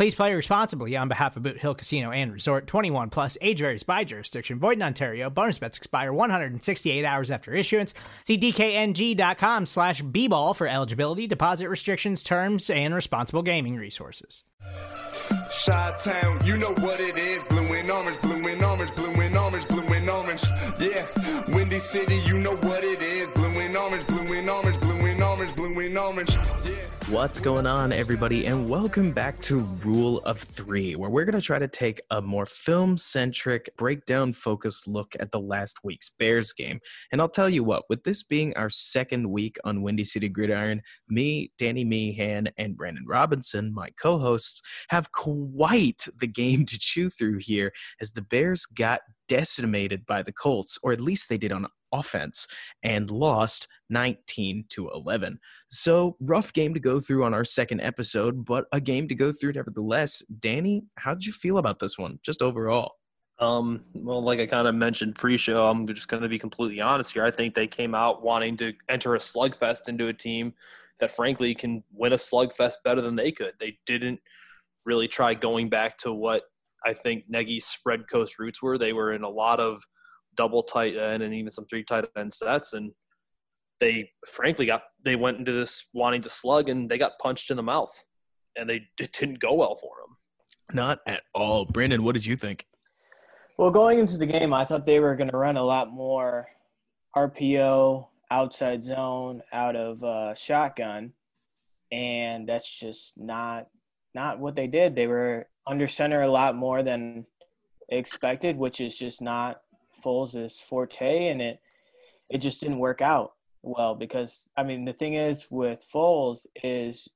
Please play responsibly on behalf of Boot Hill Casino and Resort 21 plus age varies by jurisdiction. Void in Ontario. Bonus bets expire 168 hours after issuance. See DKNG.com slash B ball for eligibility, deposit restrictions, terms, and responsible gaming resources. Shot Town, you know what it is. Blue and orange, blue and orange, blue and orange, blue and orange. Yeah, Windy City, you know what it is. Blue and orange, blue and orange, blue and orange, blue and orange. What's going on, everybody, and welcome back to Rule of Three, where we're going to try to take a more film centric, breakdown focused look at the last week's Bears game. And I'll tell you what, with this being our second week on Windy City Gridiron, me, Danny Meehan, and Brandon Robinson, my co hosts, have quite the game to chew through here as the Bears got decimated by the Colts, or at least they did on offense, and lost 19 to 11. So, rough game to go through on our second episode, but a game to go through nevertheless. Danny, how did you feel about this one, just overall? Um, well, like I kind of mentioned pre-show, I'm just going to be completely honest here. I think they came out wanting to enter a slugfest into a team that, frankly, can win a slugfest better than they could. They didn't really try going back to what I think Nagy's spread coast roots were. They were in a lot of double tight end and even some three tight end sets, and they frankly got they went into this wanting to slug and they got punched in the mouth, and they it didn't go well for them. Not at all. Brandon, what did you think? Well, going into the game, I thought they were going to run a lot more RPO, outside zone, out of uh, shotgun, and that's just not not what they did. They were under center a lot more than expected, which is just not Foles' forte, and it it just didn't work out well because I mean the thing is with Foles is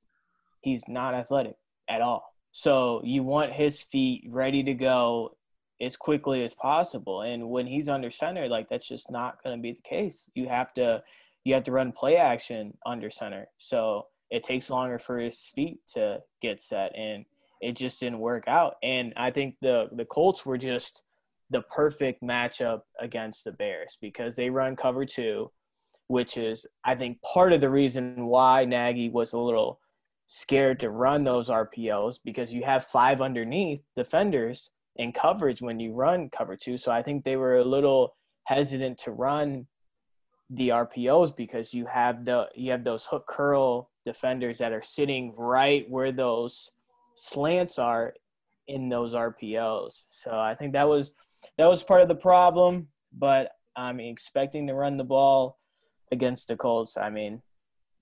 he's not athletic at all. So you want his feet ready to go as quickly as possible. And when he's under center, like that's just not going to be the case. You have to you have to run play action under center. So it takes longer for his feet to get set and it just didn't work out. And I think the the Colts were just the perfect matchup against the Bears because they run cover 2 which is I think part of the reason why Nagy was a little scared to run those RPOs because you have five underneath defenders in coverage when you run cover two. So I think they were a little hesitant to run the RPOs because you have the you have those hook curl defenders that are sitting right where those slants are in those RPOs. So I think that was that was part of the problem, but I'm expecting to run the ball against the Colts, I mean,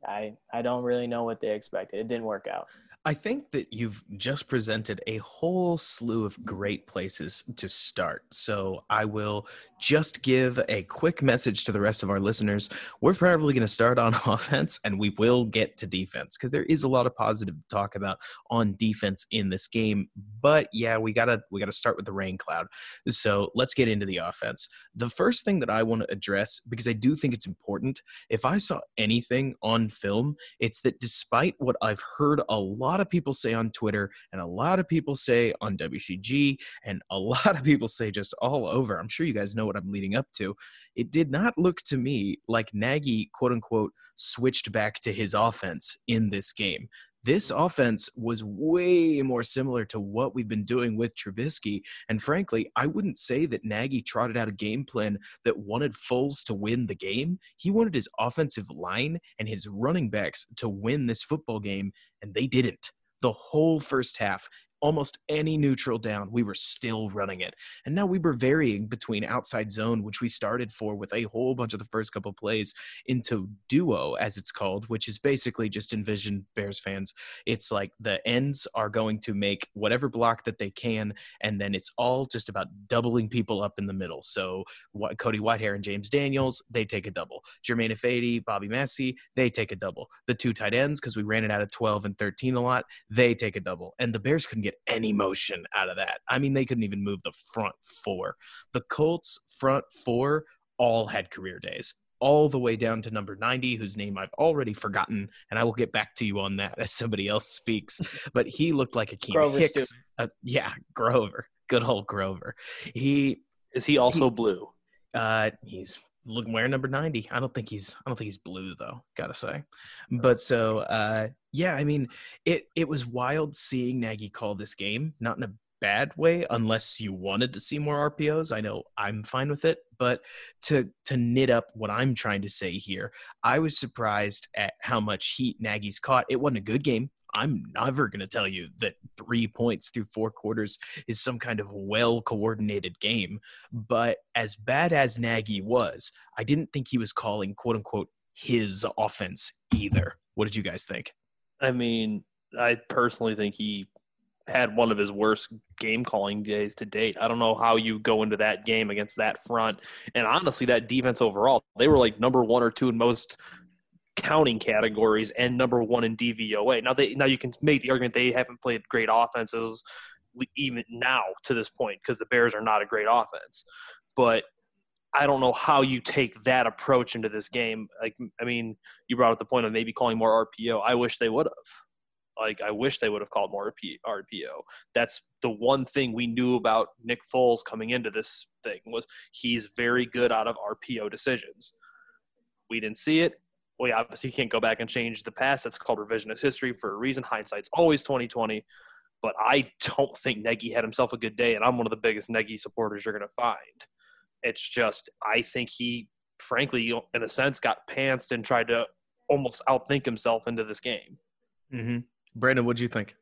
I I don't really know what they expected. It didn't work out. I think that you've just presented a whole slew of great places to start. So I will just give a quick message to the rest of our listeners. We're probably going to start on offense and we will get to defense because there is a lot of positive talk about on defense in this game. But yeah, we got to we got to start with the rain cloud. So let's get into the offense. The first thing that I want to address because I do think it's important, if I saw anything on film, it's that despite what I've heard a lot lot of people say on Twitter and a lot of people say on WCG and a lot of people say just all over. I'm sure you guys know what I'm leading up to. It did not look to me like Nagy, quote unquote, switched back to his offense in this game. This offense was way more similar to what we've been doing with Trubisky. And frankly, I wouldn't say that Nagy trotted out a game plan that wanted Foles to win the game. He wanted his offensive line and his running backs to win this football game, and they didn't. The whole first half, almost any neutral down, we were still running it. And now we were varying between outside zone, which we started for with a whole bunch of the first couple plays, into duo, as it's called, which is basically just envision Bears fans. It's like the ends are going to make whatever block that they can, and then it's all just about doubling people up in the middle. So Cody Whitehair and James Daniels, they take a double. Germain Ifedi, Bobby Massie, they take a double. The two tight ends, because we ran it out of 12 and 13 a lot, they take a double. And the Bears couldn't get any motion out of that. I mean, they couldn't even move the front four. The Colts front four all had career days all the way down to number 90, whose name I've already forgotten, and I will get back to you on that as somebody else speaks. But he looked like Akiem Hicks. Uh, yeah, Grover, good old Grover. He is he also he, blue? Uh, he's look wearing number 90 i don't think he's i don't think he's blue though gotta say but so uh yeah i mean it it was wild seeing nagy call this game not in a bad way unless you wanted to see more RPOs. I know I'm fine with it, but to to knit up what I'm trying to say here, I was surprised at how much heat Nagy's caught. It wasn't a good game. I'm never going to tell you that 3 points through 4 quarters is some kind of well coordinated game, but as bad as Nagy was, I didn't think he was calling quote unquote his offense either. What did you guys think? I mean, I personally think he had one of his worst game calling days to date. I don't know how you go into that game against that front. And honestly, that defense overall, they were like number one or two in most counting categories and number one in DVOA. Now they now you can make the argument they haven't played great offenses even now to this point because the Bears are not a great offense. But I don't know how you take that approach into this game. Like I mean, you brought up the point of maybe calling more RPO. I wish they would have. Like I wish they would have called more RPO. That's the one thing we knew about Nick Foles coming into this thing was he's very good out of RPO decisions. We didn't see it. We obviously can't go back and change the past. That's called revisionist history for a reason. Hindsight's always twenty twenty. But I don't think Nagy had himself a good day, and I'm one of the biggest Nagy supporters you're going to find. It's just I think he, frankly, in a sense, got pantsed and tried to almost outthink himself into this game. Mm-hmm. Brandon, what do you think?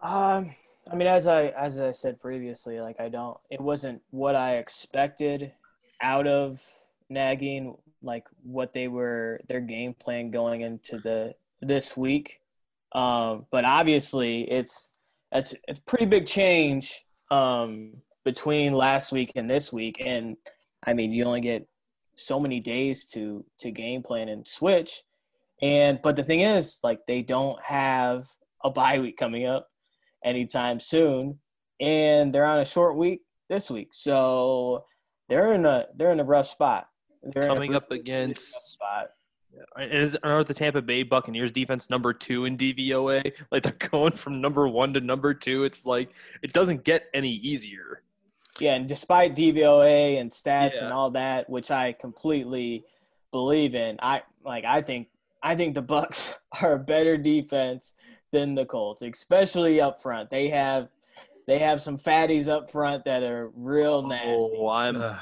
Um, I mean, as I as I said previously, like I don't. It wasn't what I expected out of Nagy, like what they were their game plan going into the this week. Um, but obviously, it's it's it's pretty big change um, between last week and this week, and I mean, you only get so many days to to game plan and switch. And but the thing is, like they don't have a bye week coming up anytime soon, and they're on a short week this week, so they're in a they're in a rough spot. They're coming up against spot. And is, are the Tampa Bay Buccaneers defense number two in DVOA? Like they're going from number one to number two. It's like it doesn't get any easier. Yeah, and despite DVOA and stats yeah. and all that, which I completely believe in, I like I think I think the Bucks are a better defense than the Colts, especially up front. They have they have some fatties up front that are real nasty. Oh, I'm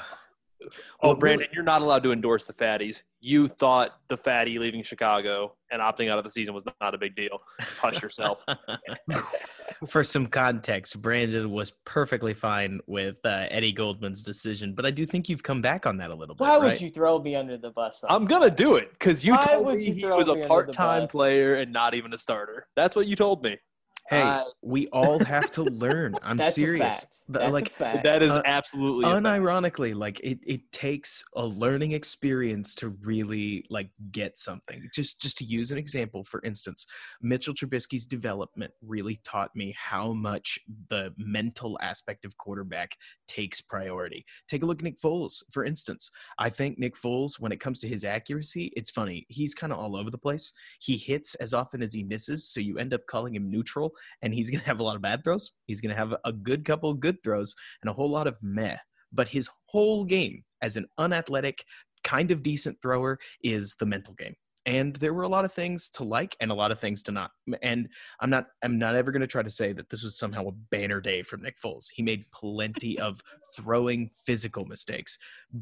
Oh, Brandon, you're not allowed to endorse the fatties. You thought the fatty leaving Chicago and opting out of the season was not a big deal. Hush yourself. For some context, Brandon was perfectly fine with uh, Eddie Goldman's decision, but I do think you've come back on that a little bit. Why would you throw me under the bus? I'm gonna do it because you Why told me you he was a part-time player and not even a starter. That's what you told me. Hey, uh, we all have to learn. I'm serious. The, like that is uh, absolutely unironically like it it takes a learning experience to really like get something. Just just to use an example, for instance, Mitchell Trubisky's development really taught me how much the mental aspect of quarterback takes priority. Take a look at Nick Foles, for instance. I think Nick Foles, when it comes to his accuracy, it's funny. He's kind of all over the place. He hits as often as he misses, so you end up calling him neutral and he's going to have a lot of bad throws. He's going to have a good couple good throws and a whole lot of meh. But his whole game as an unathletic, kind of decent thrower is the mental game. And there were a lot of things to like and a lot of things to not. And I'm not I'm not ever going to try to say that this was somehow a banner day from Nick Foles. He made plenty of throwing physical mistakes.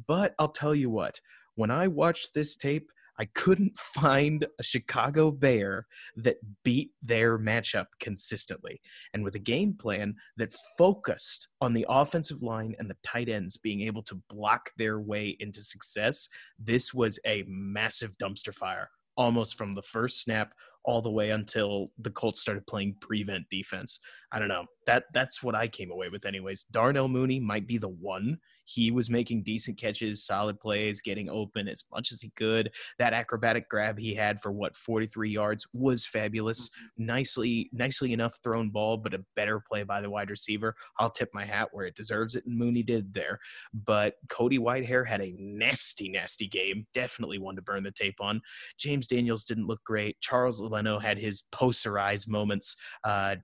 But I'll tell you what, when I watched this tape, I couldn't find a Chicago Bear that beat their matchup consistently. And with a game plan that focused on the offensive line and the tight ends being able to block their way into success, this was a massive dumpster fire almost from the first snap all the way until the Colts started playing prevent defense. I don't know. That that's what I came away with anyways. Darnell Mooney might be the one. He was making decent catches, solid plays, getting open as much as he could. That acrobatic grab he had for what 43 yards was fabulous. Nicely nicely enough thrown ball, but a better play by the wide receiver. I'll tip my hat where it deserves it and Mooney did there. But Cody Whitehair had a nasty nasty game. Definitely one to burn the tape on. James Daniels didn't look great. Charles Leno had his posterized moments. Uh,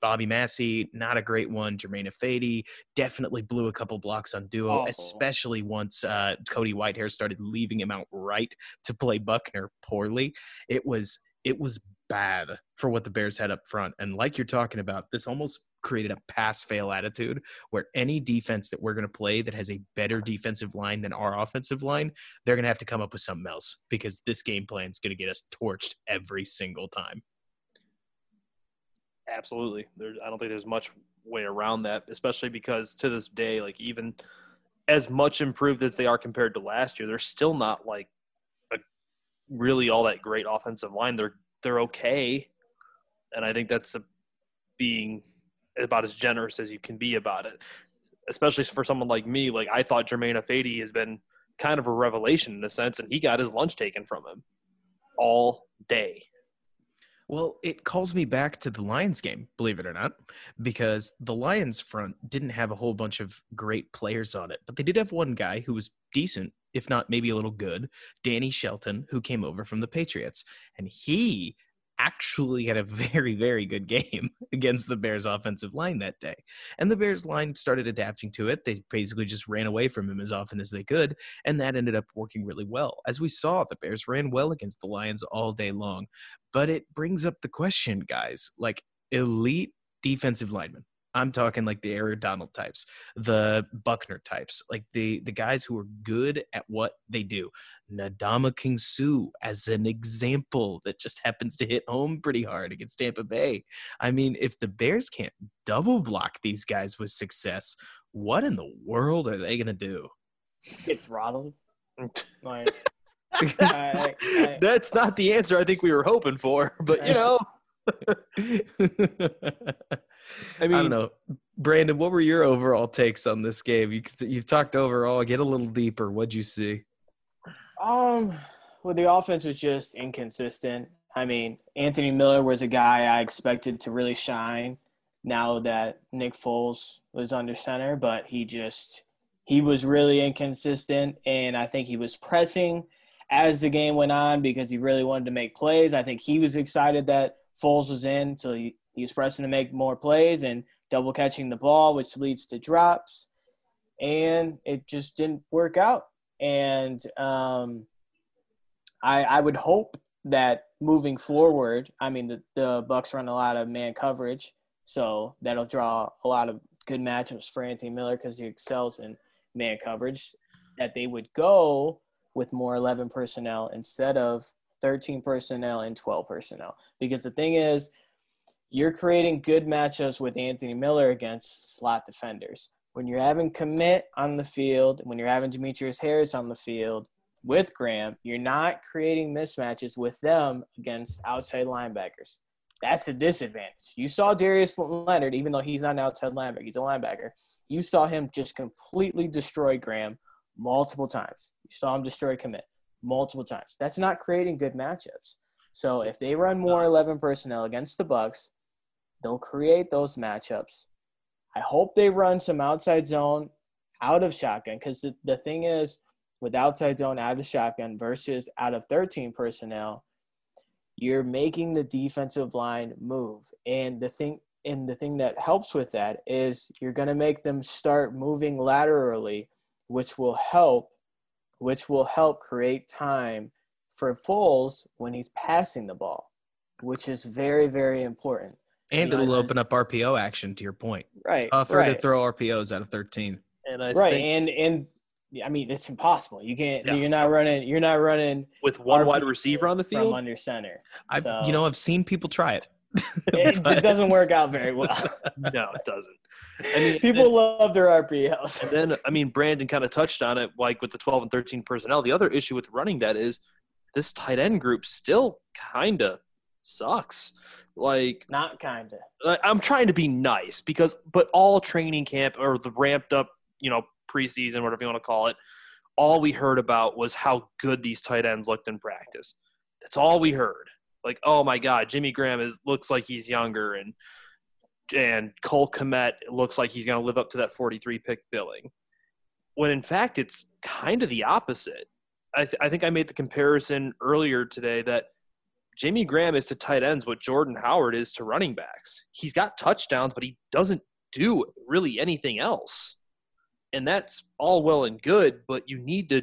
Bobby Massie, not a great one. Germain Ifedi definitely blew a couple blocks on duo, Awful. especially once uh, Cody Whitehair started leaving him out right to play Buckner poorly. It was it was bad for what the Bears had up front. And like you're talking about, this almost created a pass fail attitude where any defense that we're going to play that has a better defensive line than our offensive line, they're going to have to come up with something else because this game plan is going to get us torched every single time. Absolutely. There, I don't think there's much way around that, especially because to this day, like even as much improved as they are compared to last year, they're still not like a really all that great offensive line. They're they're okay, and I think that's a, being about as generous as you can be about it. Especially for someone like me, like I thought Germain Ifedi has been kind of a revelation in a sense, and he got his lunch taken from him all day. Well, it calls me back to the Lions game, believe it or not, because the Lions front didn't have a whole bunch of great players on it, but they did have one guy who was decent, if not maybe a little good, Danny Shelton, who came over from the Patriots. And he actually had a very, very good game against the Bears offensive line that day. And the Bears line started adapting to it. They basically just ran away from him as often as they could. And that ended up working really well. As we saw, the Bears ran well against the Lions all day long. But it brings up the question, guys like elite defensive linemen. I'm talking like the Aaron Donald types, the Buckner types, like the the guys who are good at what they do. Ndamukong Suh as an example that just happens to hit home pretty hard against Tampa Bay. I mean, if the Bears can't double block these guys with success, what in the world are they gonna do? Get throttled. Like, I, I, That's not the answer I think we were hoping for, but you know, I, mean- don't know. Brandon, what were your overall takes on this game? You, you've talked overall. Get a little deeper. What'd you see? Um, well, the offense was just inconsistent. I mean, Anthony Miller was a guy I expected to really shine now that Nick Foles was under center, but he just he was really inconsistent and I think he was pressing as the game went on because he really wanted to make plays. I think he was excited that Foles was in, so he, he was pressing to make more plays and double catching the ball, which leads to drops. And it just didn't work out. And um, I, I would hope that moving forward, I mean, the, the Bucks run a lot of man coverage, so that'll draw a lot of good matchups for Anthony Miller because he excels in man coverage. That they would go with more 11 personnel instead of 13 personnel and 12 personnel. Because the thing is, you're creating good matchups with Anthony Miller against slot defenders. When you're having Kmet on the field, when you're having Demetrius Harris on the field with Graham, you're not creating mismatches with them against outside linebackers. That's a disadvantage. You saw Darius Leonard, even though he's not an outside linebacker, he's a linebacker. You saw him just completely destroy Graham multiple times. You saw him destroy Kmet multiple times. That's not creating good matchups. So if they run more 11 personnel against the Bucks, they'll create those matchups. I hope they run some outside zone out of shotgun because the, the thing is, with outside zone out of shotgun versus out of 13 personnel, you're making the defensive line move. And the thing and the thing that helps with that is you're going to make them start moving laterally, which will help which will help create time for Foles when he's passing the ball, which is very very important. And Yeah, it'll open up RPO action. To your point, Right. tougher right. to throw RPOs out of thirteen. and I right think and and I mean, it's impossible. You can't. Yeah. You're not running. You're not running with one RPOs wide receiver on the field from field. under center. I've So- you know I've seen people try it. It, But- it doesn't work out very well. no, it doesn't. I mean, People love their RPOs. And then, I mean, Brandon kind of touched on it, like with the 12 and 13 personnel. The other issue with running that is this tight end group still kind of sucks. Like, Not kinda. I'm trying to be nice because, but all training camp or the ramped up, you know, preseason, whatever you want to call it, all we heard about was how good these tight ends looked in practice. That's all we heard. Like, oh my God, Jimmy Graham is looks like he's younger, and and Cole Kmet looks like he's going to live up to that 43 pick billing. When in fact, it's kind of the opposite. I, th- I think I made the comparison earlier today that Jimmy Graham is to tight ends what Jordan Howard is to running backs. He's got touchdowns, but he doesn't do really anything else. And that's all well and good, but you need to.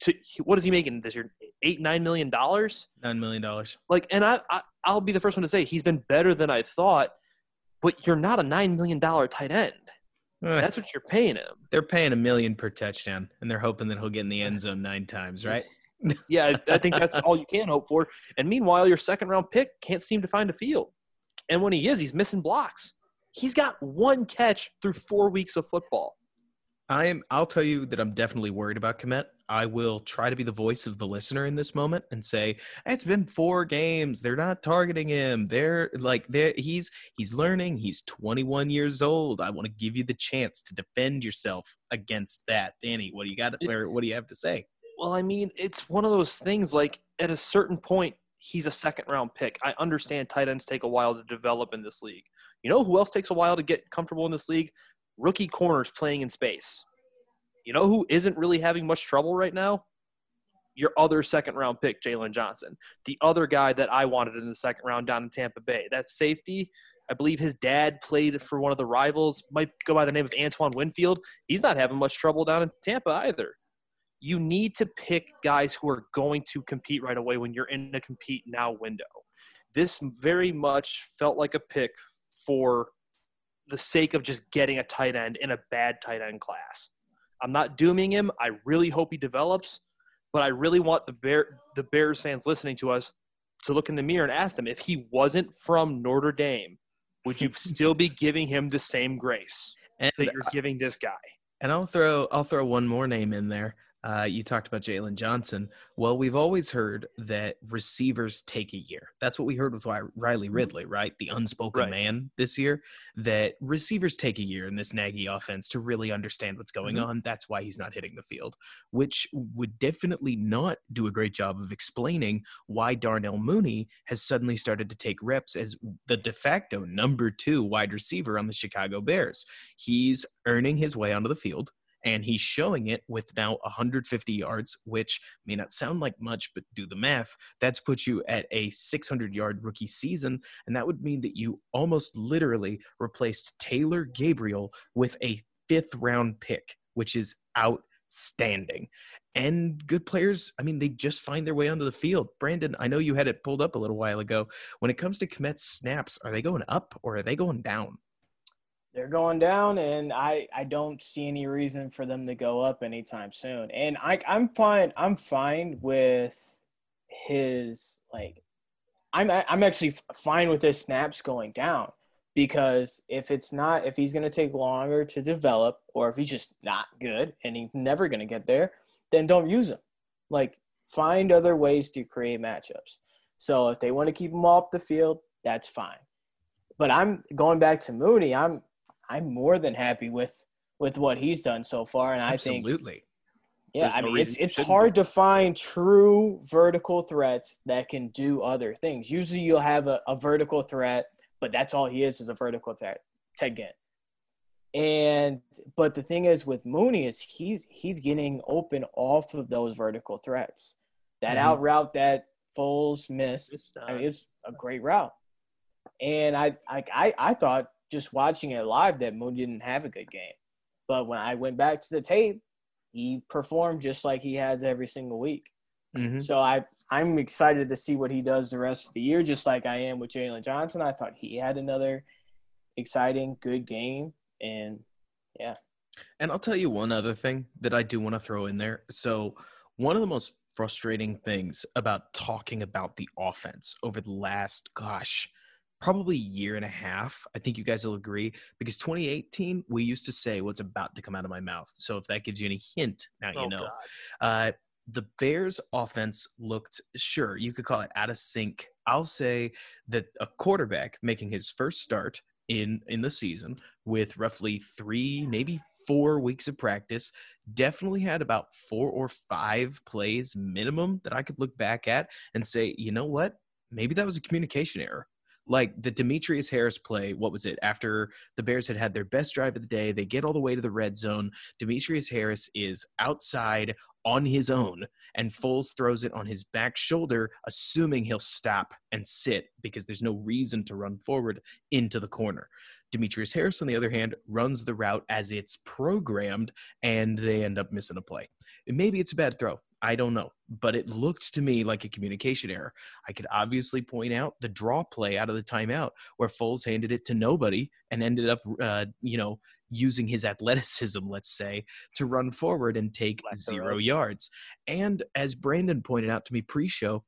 To what is he making this year? Eight nine million dollars. Nine million dollars. Like, and I, I I'll be the first one to say he's been better than I thought. But you're not a nine million dollar tight end. Eh. That's what you're paying him. they're paying a million per touchdown, and they're hoping that he'll get in the end zone nine times, right? Yeah, I think that's all you can hope for. And meanwhile, your second round pick can't seem to find a field. And when he is, he's missing blocks. He's got one catch through four weeks of football. I am. I'll tell you that I'm definitely worried about Kmet. I will try to be the voice of the listener in this moment and say it's been four games. They're not targeting him. They're like they he's he's learning. He's 21 years old. I want to give you the chance to defend yourself against that, Danny. What do you got? Or what do you have to say? Well, I mean, it's one of those things like at a certain point, he's a second round pick. I understand tight ends take a while to develop in this league. You know who else takes a while to get comfortable in this league? Rookie corners playing in space. You know who isn't really having much trouble right now? Your other second round pick, Jaylon Johnson. The other guy that I wanted in the second round down in Tampa Bay. That safety, I believe his dad played for one of the rivals, might go by the name of Antoine Winfield. He's not having much trouble down in Tampa either you need to pick guys who are going to compete right away when you're in a compete now window. This very much felt like a pick for the sake of just getting a tight end in a bad tight end class. I'm not dooming him. I really hope he develops, but I really want the Bear the Bears fans listening to us to look in the mirror and ask them if he wasn't from Notre Dame, would you still be giving him the same grace And that you're giving this guy? And I'll throw I'll throw one more name in there. Uh, you talked about Jaylon Johnson. Well, we've always heard that receivers take a year. That's what we heard with Riley Ridley, right? The unspoken Right. man this year. That receivers take a year in this Nagy offense to really understand what's going Mhm. on. That's why he's not hitting the field, which would definitely not do a great job of explaining why Darnell Mooney has suddenly started to take reps as the de facto number two wide receiver on the Chicago Bears. He's earning his way onto the field and he's showing it with now 150 yards, which may not sound like much, but do the math. That's put you at a 600 yard rookie season, and that would mean that you almost literally replaced Taylor Gabriel with a fifth round pick, which is outstanding. And good players, I mean, they just find their way onto the field. Brandon, I know you had it pulled up a little while ago. When it comes to Kmet's snaps, are they going up or are they going down? They're going down, and I I don't see any reason for them to go up anytime soon. And I I'm fine. I'm fine with his like. I'm I'm actually fine with his snaps going down because if it's not if he's going to take longer to develop or if he's just not good and he's never going to get there, then don't use him. Like find other ways to create matchups. So if they want to keep him off the field, that's fine. But I'm going back to Mooney. I'm I'm more than happy with with what he's done so far, and I think Absolutely. yeah, There's I no mean reason it's it's shouldn't hard to find true vertical threats that can do other things. Usually you'll have a, a vertical threat, but that's all he is is a vertical threat. Ted Ginn. And but the thing is with Mooney is he's he's getting open off of those vertical threats. That Mhm. out route that Foles missed, It's I mean, not. it's a great route. And I I I, I thought just watching it live that Moon didn't have a good game. But when I went back to the tape, he performed just like he has every single week. Mhm. So I I'm excited to see what he does the rest of the year, just like I am with Jaylon Johnson. I thought he had another exciting, good game, and yeah. And I'll tell you one other thing that I do want to throw in there. So, one of the most frustrating things about talking about the offense over the last, gosh, probably year and a half, I think you guys will agree, because 2018, we used to say what's about to come out of my mouth. So, if that gives you any hint, now you Oh, know. God. Uh, the Bears' offense looked, sure, you could call it out of sync. I'll say that a quarterback making his first start in in the season with roughly three, maybe four weeks of practice, definitely had about four or five plays minimum that I could look back at and say, you know what? Maybe that was a communication error. Like the Demetrius Harris play, what was it? After the Bears had had their best drive of the day, they get all the way to the red zone. Demetrius Harris is outside on his own, and Foles throws it on his back shoulder, assuming he'll stop and sit because there's no reason to run forward into the corner. Demetrius Harris, on the other hand, runs the route as it's programmed, and they end up missing a play. Maybe it's a bad throw. I don't know. But it looked to me like a communication error. I could obviously point out the draw play out of the timeout where Foles handed it to nobody and ended up, uh, you know, using his athleticism, let's say, to run forward and take zero yards. And as Brandon pointed out to me pre show,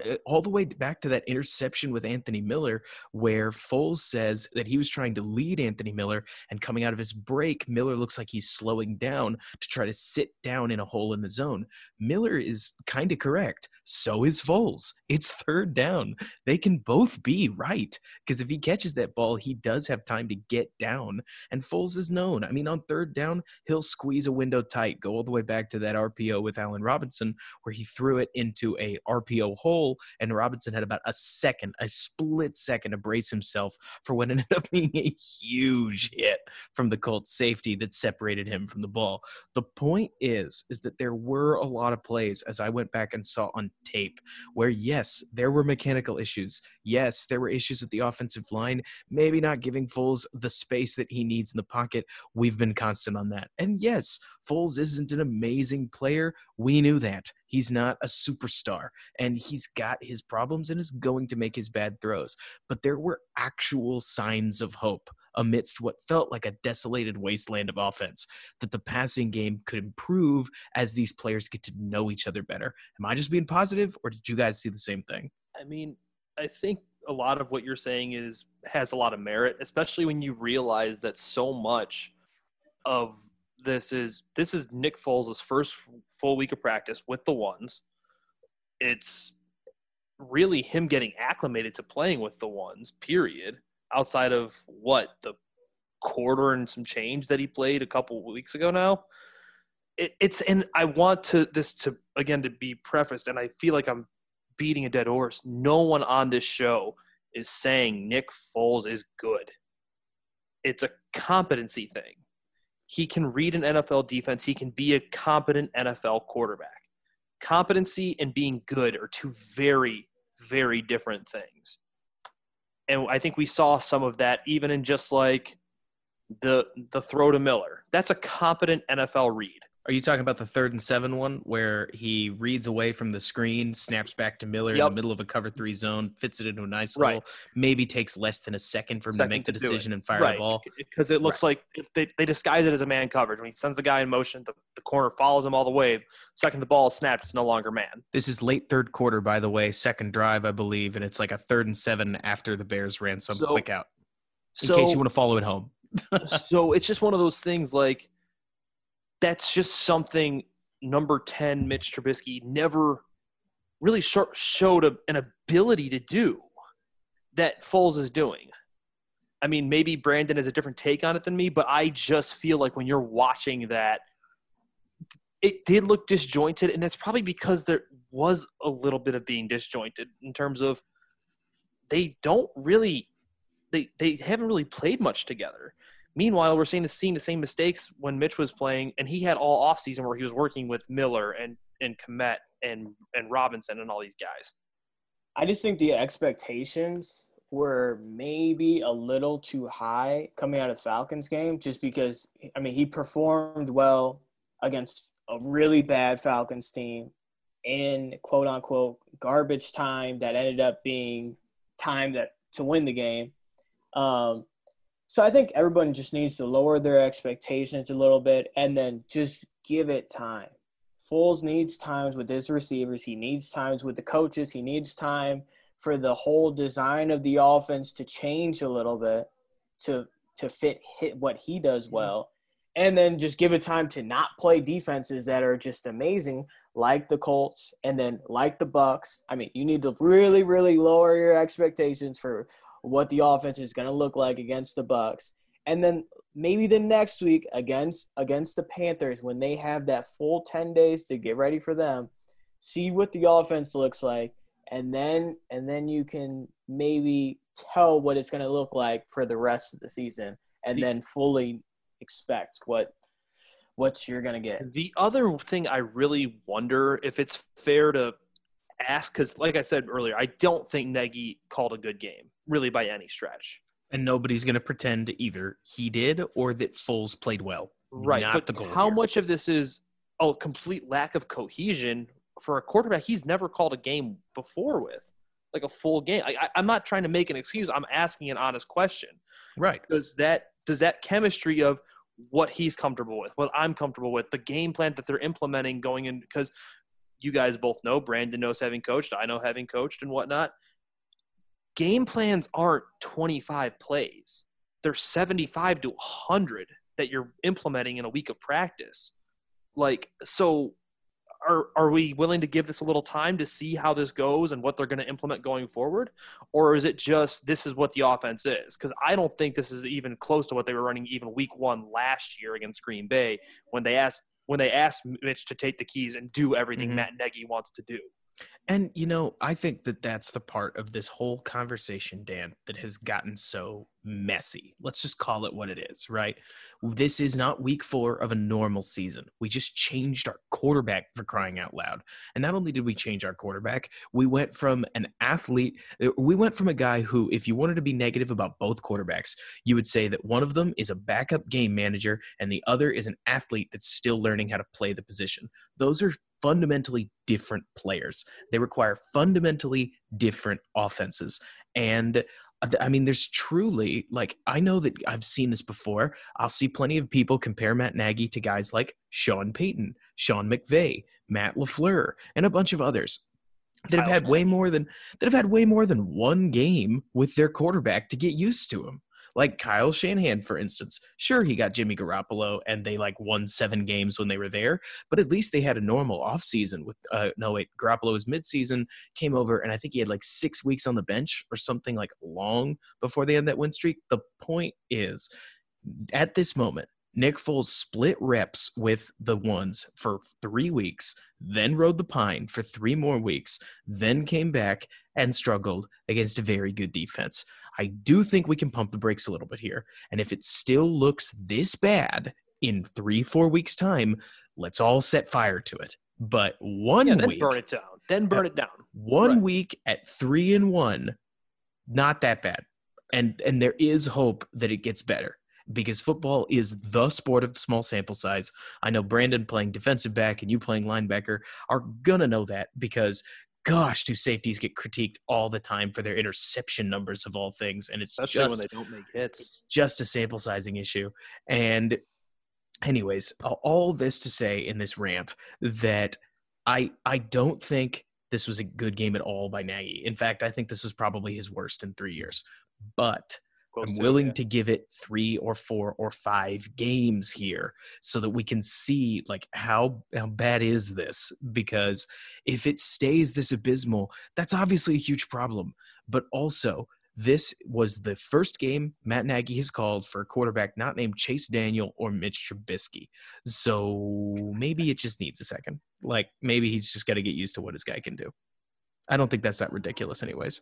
Eh, all the way back to that interception with Anthony Miller, where Foles says that he was trying to lead Anthony Miller, and coming out of his break, Miller looks like he's slowing down to try to sit down in a hole in the zone. Miller is kind of correct. So is Foles. It's third down. They can both be right because if he catches that ball, he does have time to get down. And Foles is known. I mean, on third down, he'll squeeze a window tight, go all the way back to that RPO with Allen Robinson, where he threw it into a RPO hole, and Robinson had about a second, a split second to brace himself for what ended up being a huge hit from the Colts safety that separated him from the ball. The point is, is that there were a lot of plays as I went back and saw on tape where yes, there were mechanical issues. Yes, there were issues with the offensive line, maybe not giving Foles the space that he needs in the pocket. We've been constant on that. And yes, Foles isn't an amazing player. We knew that. He's not a superstar and he's got his problems and is going to make his bad throws. But there were actual signs of hope amidst what felt like a desolated wasteland of offense that the passing game could improve as these players get to know each other better. Am I just being positive or did you guys see the same thing? I mean, I think a lot of what you're saying is has a lot of merit, especially when you realize that so much of this is this is Nick Foles' first full week of practice with the ones. It's really him getting acclimated to playing with the ones, period. Outside of what the quarter and some change that he played a couple weeks ago now. It, it's and I want to this to again to be prefaced, and I feel like I'm beating a dead horse. No one on this show is saying Nick Foles is good. It's a competency thing. He can read an NFL defense. He can be a competent NFL quarterback. Competency and being good are two very, very different things. And I think we saw some of that even in just like the the throw to Miller. That's a competent NFL read. Are you talking about the third and seven one where he reads away from the screen, snaps back to Miller in the middle of a cover three zone, fits it into a nice Right. hole, maybe takes less than a second for him to make the decision and fire right. the ball? Because it looks like they, they disguise it as a man coverage. When he sends the guy in motion, the, the corner follows him all the way. Second the ball is snapped, it's no longer man. This is late third quarter, by the way, second drive, I believe, and it's like a third and seven after the Bears ran some So- quick out. In So, case you want to follow it home. so it's just one of those things like that's just something number 10 Mitch Trubisky never really sho- showed a, an ability to do that Foles is doing. I mean, maybe Brandon has a different take on it than me, but I just feel like when you're watching that, it did look disjointed, and that's probably because there was a little bit of being disjointed in terms of they don't really they they haven't really played much together. Meanwhile, we're seeing the seeing the same mistakes when Mitch was playing, and he had all offseason where he was working with Miller and and Kmet and and Robinson and all these guys. I just think the expectations were maybe a little too high coming out of Falcons game just because I mean he performed well against a really bad Falcons team in quote unquote garbage time that ended up being time that to win the game. Um, So I think everyone just needs to lower their expectations a little bit and then just give it time. Foles needs times with his receivers. He needs times with the coaches. He needs time for the whole design of the offense to change a little bit to to fit hit what he does mm-hmm. well. And then just give it time to not play defenses that are just amazing, like the Colts and then like the Bucks. I mean, you need to really, really lower your expectations for what the offense is going to look like against the Bucks. And then maybe the next week against against the Panthers when they have that full 10 days to get ready for them, see what the offense looks like and then and then you can maybe tell what it's going to look like for the rest of the season and The- then fully expect what what you're going to get. The other thing I really wonder if it's fair to ask, because like I said earlier, I don't think Nagy called a good game, really by any stretch. And nobody's going to pretend either he did or that Foles played well. Right. Not but how here. much of this is a complete lack of cohesion for a quarterback he's never called a game before with? Like a full game. I, I, I'm not trying to make an excuse. I'm asking an honest question. Right. Does that does that chemistry of what he's comfortable with, what I'm comfortable with, the game plan that they're implementing going in because you guys both know Brandon knows having coached, I know having coached and whatnot. Game plans aren't 25 plays. They're 75 to 100 that you're implementing in a week of practice. Like so are are we willing to give this a little time to see how this goes and what they're going to implement going forward or is it just this is what the offense is because i don't think this is even close to what they were running even week one last year against green bay when they asked when they asked mitch to take the keys and do everything Mhm. matt nagy wants to do And you know, I think that that's the part of this whole conversation, Dan, that has gotten so messy. Let's just call it what it is, right? This is not week four of a normal season. We just changed our quarterback for crying out loud. And not only did we change our quarterback, we went from an athlete, uh, we went from a guy who, if you wanted to be negative about both quarterbacks, you would say that one of them is a backup game manager and the other is an athlete that's still learning how to play the position. Those are fundamentally different players. They require fundamentally different offenses. And uh, I mean, there's truly like I know that I've seen this before. I'll see plenty of people compare Matt Nagy to guys like Sean Payton, Sean McVay, Matt LaFleur, and a bunch of others that have had way more than that have had way more than one game with their quarterback to get used to him. Like Kyle Shanahan, for instance. Sure, he got Jimmy Garoppolo and they like won seven games when they were there, but at least they had a normal offseason with uh no wait, Garoppolo was midseason, came over, and I think he had like six weeks on the bench or something like long before they had that win streak. The point is, at this moment, Nick Foles split reps with the ones for three weeks, then rode the pine for three more weeks, then came back and struggled against a very good defense. I do think we can pump the brakes a little bit here. And if it still looks this bad in three, four weeks' time, let's all set fire to it. But one yeah then week, burn it down then burn it down one Right. week at three and one, not that bad. And and there is hope that it gets better because football is the sport of small sample size. I know Brandon playing defensive back and you playing linebacker are gonna know that because gosh, do safeties get critiqued all the time for their interception numbers of all things, and it's especially just when they don't make hits it's just a sample sizing issue. And, anyways, all this to say in this rant that I I don't think this was a good game at all by Nagy. In fact, I think this was probably his worst in three years. But I'm willing yeah. to give it three or four or five games here so that we can see like how how bad is this because if it stays this abysmal that's obviously a huge problem but also this was the first game Matt Nagy has called for a quarterback not named Chase Daniel or Mitch Trubisky. So maybe it just needs a second. Like maybe he's just got to get used to what his guy can do. I don't think that's that ridiculous, anyways.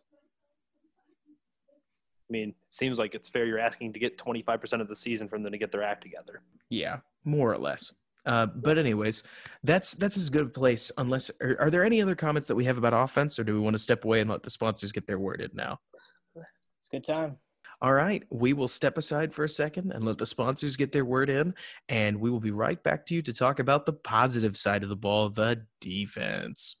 I mean, it seems like it's fair you're asking to get 25% of the season from them to get their act together. Yeah, more or less. Uh, but anyways, that's that's as good a place. Unless are, are there any other comments that we have about offense, or do we want to step away and let the sponsors get their word in now? It's a good time. All right, we will step aside for a second and let the sponsors get their word in, and we will be right back to you to talk about the positive side of the ball, the defense.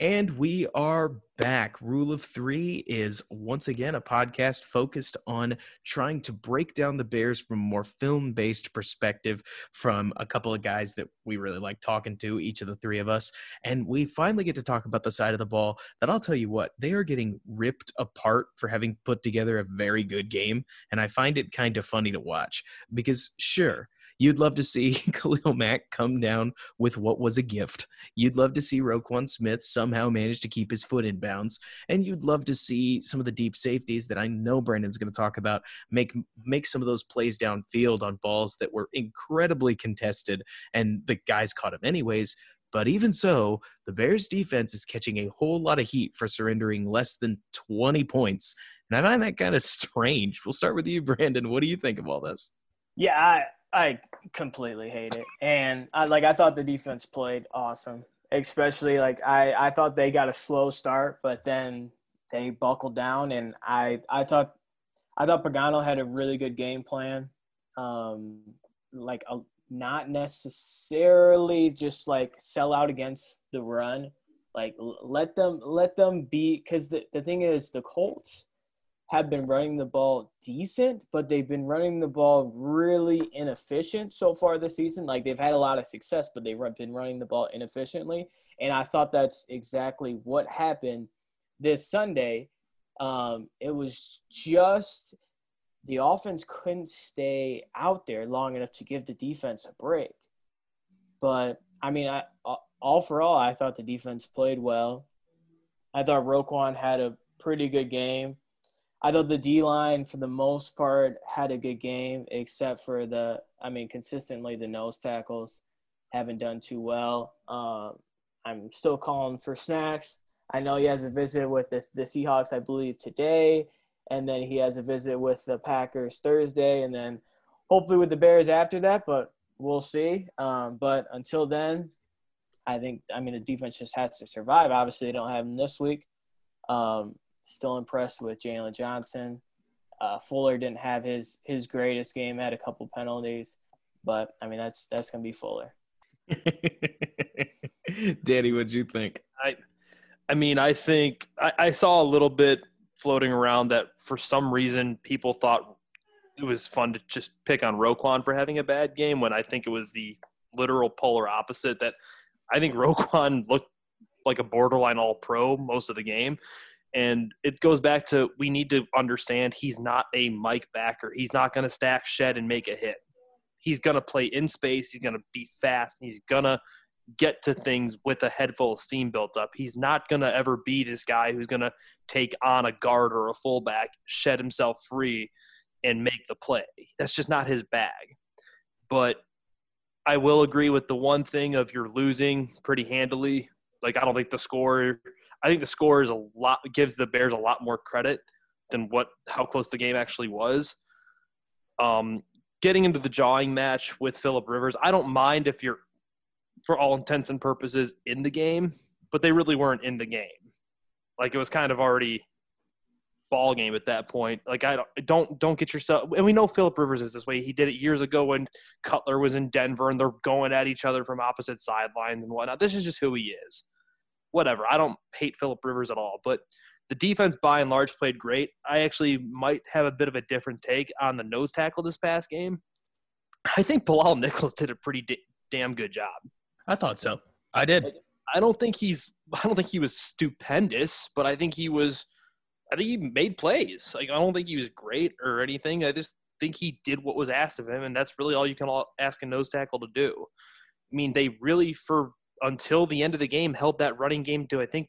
And we are back. Rule of Three is once again a podcast focused on trying to break down the Bears from a more film based perspective from a couple of guys that we really like talking to, each of the three of us. And we finally get to talk about the side of the ball that I'll tell you what, they are getting ripped apart for having put together a very good game. And I find it kind of funny to watch because, sure, You'd love to see Khalil Mack come down with what was a gift. You'd love to see Roquan Smith somehow manage to keep his foot in bounds. And you'd love to see some of the deep safeties that I know Brandon's going to talk about make make some of those plays downfield on balls that were incredibly contested and the guys caught them anyways. But even so, the Bears defense is catching a whole lot of heat for surrendering less than 20 points. And I find that kind of strange. We'll start with you, Brandon. What do you think of all this? Yeah, I, completely hate it. And I like I thought the defense played awesome. Especially like I, I thought they got a slow start, but then they buckled down and I I thought I thought Pagano had a really good game plan. Um like a, not necessarily just like sell out against the run. Like let them let them be because the, the thing is the Colts have been running the ball decent, but they've been running the ball really inefficient so far this season. Like they've had a lot of success, but they've been running the ball inefficiently. And I thought that's exactly what happened this Sunday. Um, it was just the offense couldn't stay out there long enough to give the defense a break. But I mean, I all for all, I thought the defense played well. I thought Roquan had a pretty good game. I thought the D line, for the most part, had a good game, except for the, I mean, consistently the nose tackles haven't done too well. Um, I'm still calling for snacks. I know he has a visit with the, the Seahawks, I believe, today, and then he has a visit with the Packers Thursday, and then hopefully with the Bears after that, but we'll see. Um, but until then, I think, I mean, the defense just has to survive. Obviously, they don't have him this week. Um, Still impressed with Jaylon Johnson. Uh, Fuller didn't have his his greatest game. Had a couple penalties, but I mean that's that's gonna be Fuller. Danny, what'd you think? I, I mean, I think I, I saw a little bit floating around that for some reason people thought it was fun to just pick on Roquan for having a bad game when I think it was the literal polar opposite. That I think Roquan looked like a borderline all pro most of the game. And it goes back to we need to understand he's not a Mike backer. He's not going to stack shed and make a hit. He's going to play in space. He's going to be fast. He's going to get to things with a head full of steam built up. He's not going to ever be this guy who's going to take on a guard or a fullback, shed himself free, and make the play. That's just not his bag. But I will agree with the one thing of you're losing pretty handily. Like I don't think the score I think the score is a lot gives the Bears a lot more credit than what how close the game actually was. Um, getting into the jawing match with Philip Rivers, I don't mind if you're, for all intents and purposes, in the game, but they really weren't in the game. Like it was kind of already ball game at that point. Like I don't don't don't get yourself. And we know Philip Rivers is this way. He did it years ago when Cutler was in Denver and they're going at each other from opposite sidelines and whatnot. This is just who he is whatever. I don't hate Philip Rivers at all, but the defense by and large played great. I actually might have a bit of a different take on the nose tackle this past game. I think Bilal Nichols did a pretty d- damn good job. I thought so. I did. I don't think he's. I don't think he was stupendous, but I think he was. I think he made plays. Like I don't think he was great or anything. I just think he did what was asked of him, and that's really all you can ask a nose tackle to do. I mean, they really for until the end of the game held that running game to I think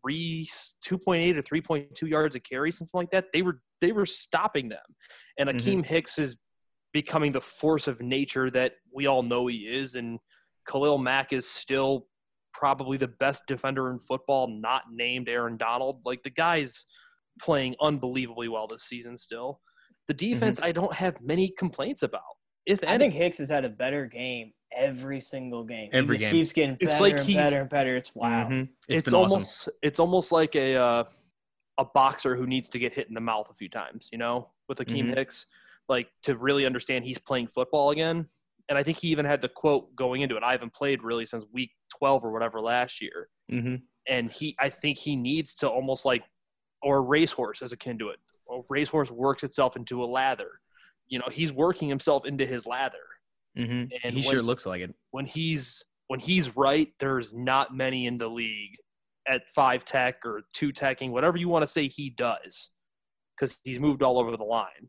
three two point eight or three point two yards a carry, something like that. They were they were stopping them, and mm-hmm. Hicks is becoming the force of nature that we all know he is, and Khalil Mack is still probably the best defender in football, not named Aaron Donald. Like the guy's playing unbelievably well this season still. The defense, I don't have many complaints about. If I any, think Hicks has had a better game every single game. Every he just game. keeps getting It's better like and he's- better and better. It's wow. Mhm. it's, been awesome. almost it's almost like a uh, a boxer who needs to get hit in the mouth a few times, you know, with Akiem Mhm. Hicks, like to really understand he's playing football again. And I think he even had the quote going into it. I haven't played really since week twelve or whatever last year. hmm and he I think he needs to almost like or a racehorse as akin to it. A racehorse works itself into a lather. You know, he's working himself into his lather. hmm And He sure looks like it. when he's when he's right, there's not many in the league at five tech or two teching, whatever you want to say he does, because he's moved all over the line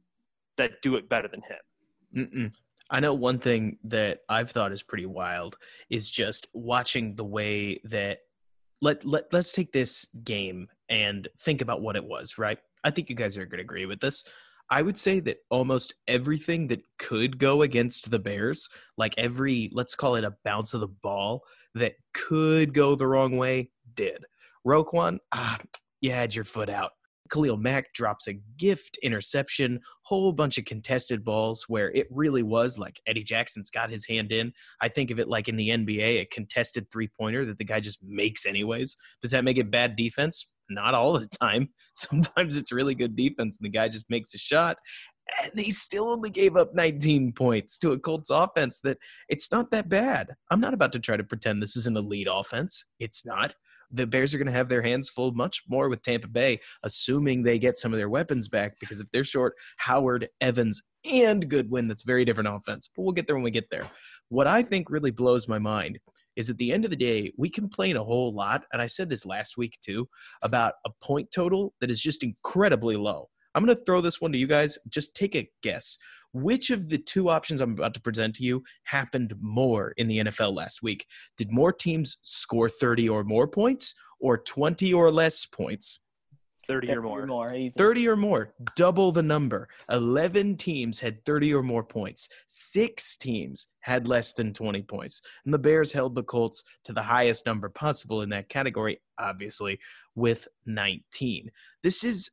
that do it better than him. Mm-mm. I know one thing that I've thought is pretty wild is just watching the way that let let let's take this game and think about what it was, right? I think you guys are going to agree with this. I would say that almost everything that could go against the Bears, like every let's call it a bounce of the ball that could go the wrong way, did. Roquan, ah, you had your foot out. Khalil Mack drops a gift interception, whole bunch of contested balls where it really was like Eddie Jackson's got his hand in. I think of it like in the NBA, a contested three pointer that the guy just makes anyways. Does that make it bad defense? Not all the time. Sometimes it's really good defense and the guy just makes a shot. And they still only gave up 19 points to a Colts offense that it's not that bad. I'm not about to try to pretend this is an elite offense. It's not the Bears are going to have their hands full much more with Tampa Bay, assuming they get some of their weapons back. Because if they're short Howard, Evans, and Goodwin, that's very different offense. But we'll get there when we get there. What I think really blows my mind is at the end of the day, we complain a whole lot, and I said this last week too, about a point total that is just incredibly low. I'm going to throw this one to you guys. Just take a guess. Which of the two options I'm about to present to you happened more in the NFL last week? Did more teams score 30 or more points or 20 or less points? 30 or more. more 30 or more, double the number. 11 teams had 30 or more points. Six teams had less than 20 points. And the Bears held the Colts to the highest number possible in that category, obviously, with 19. This is.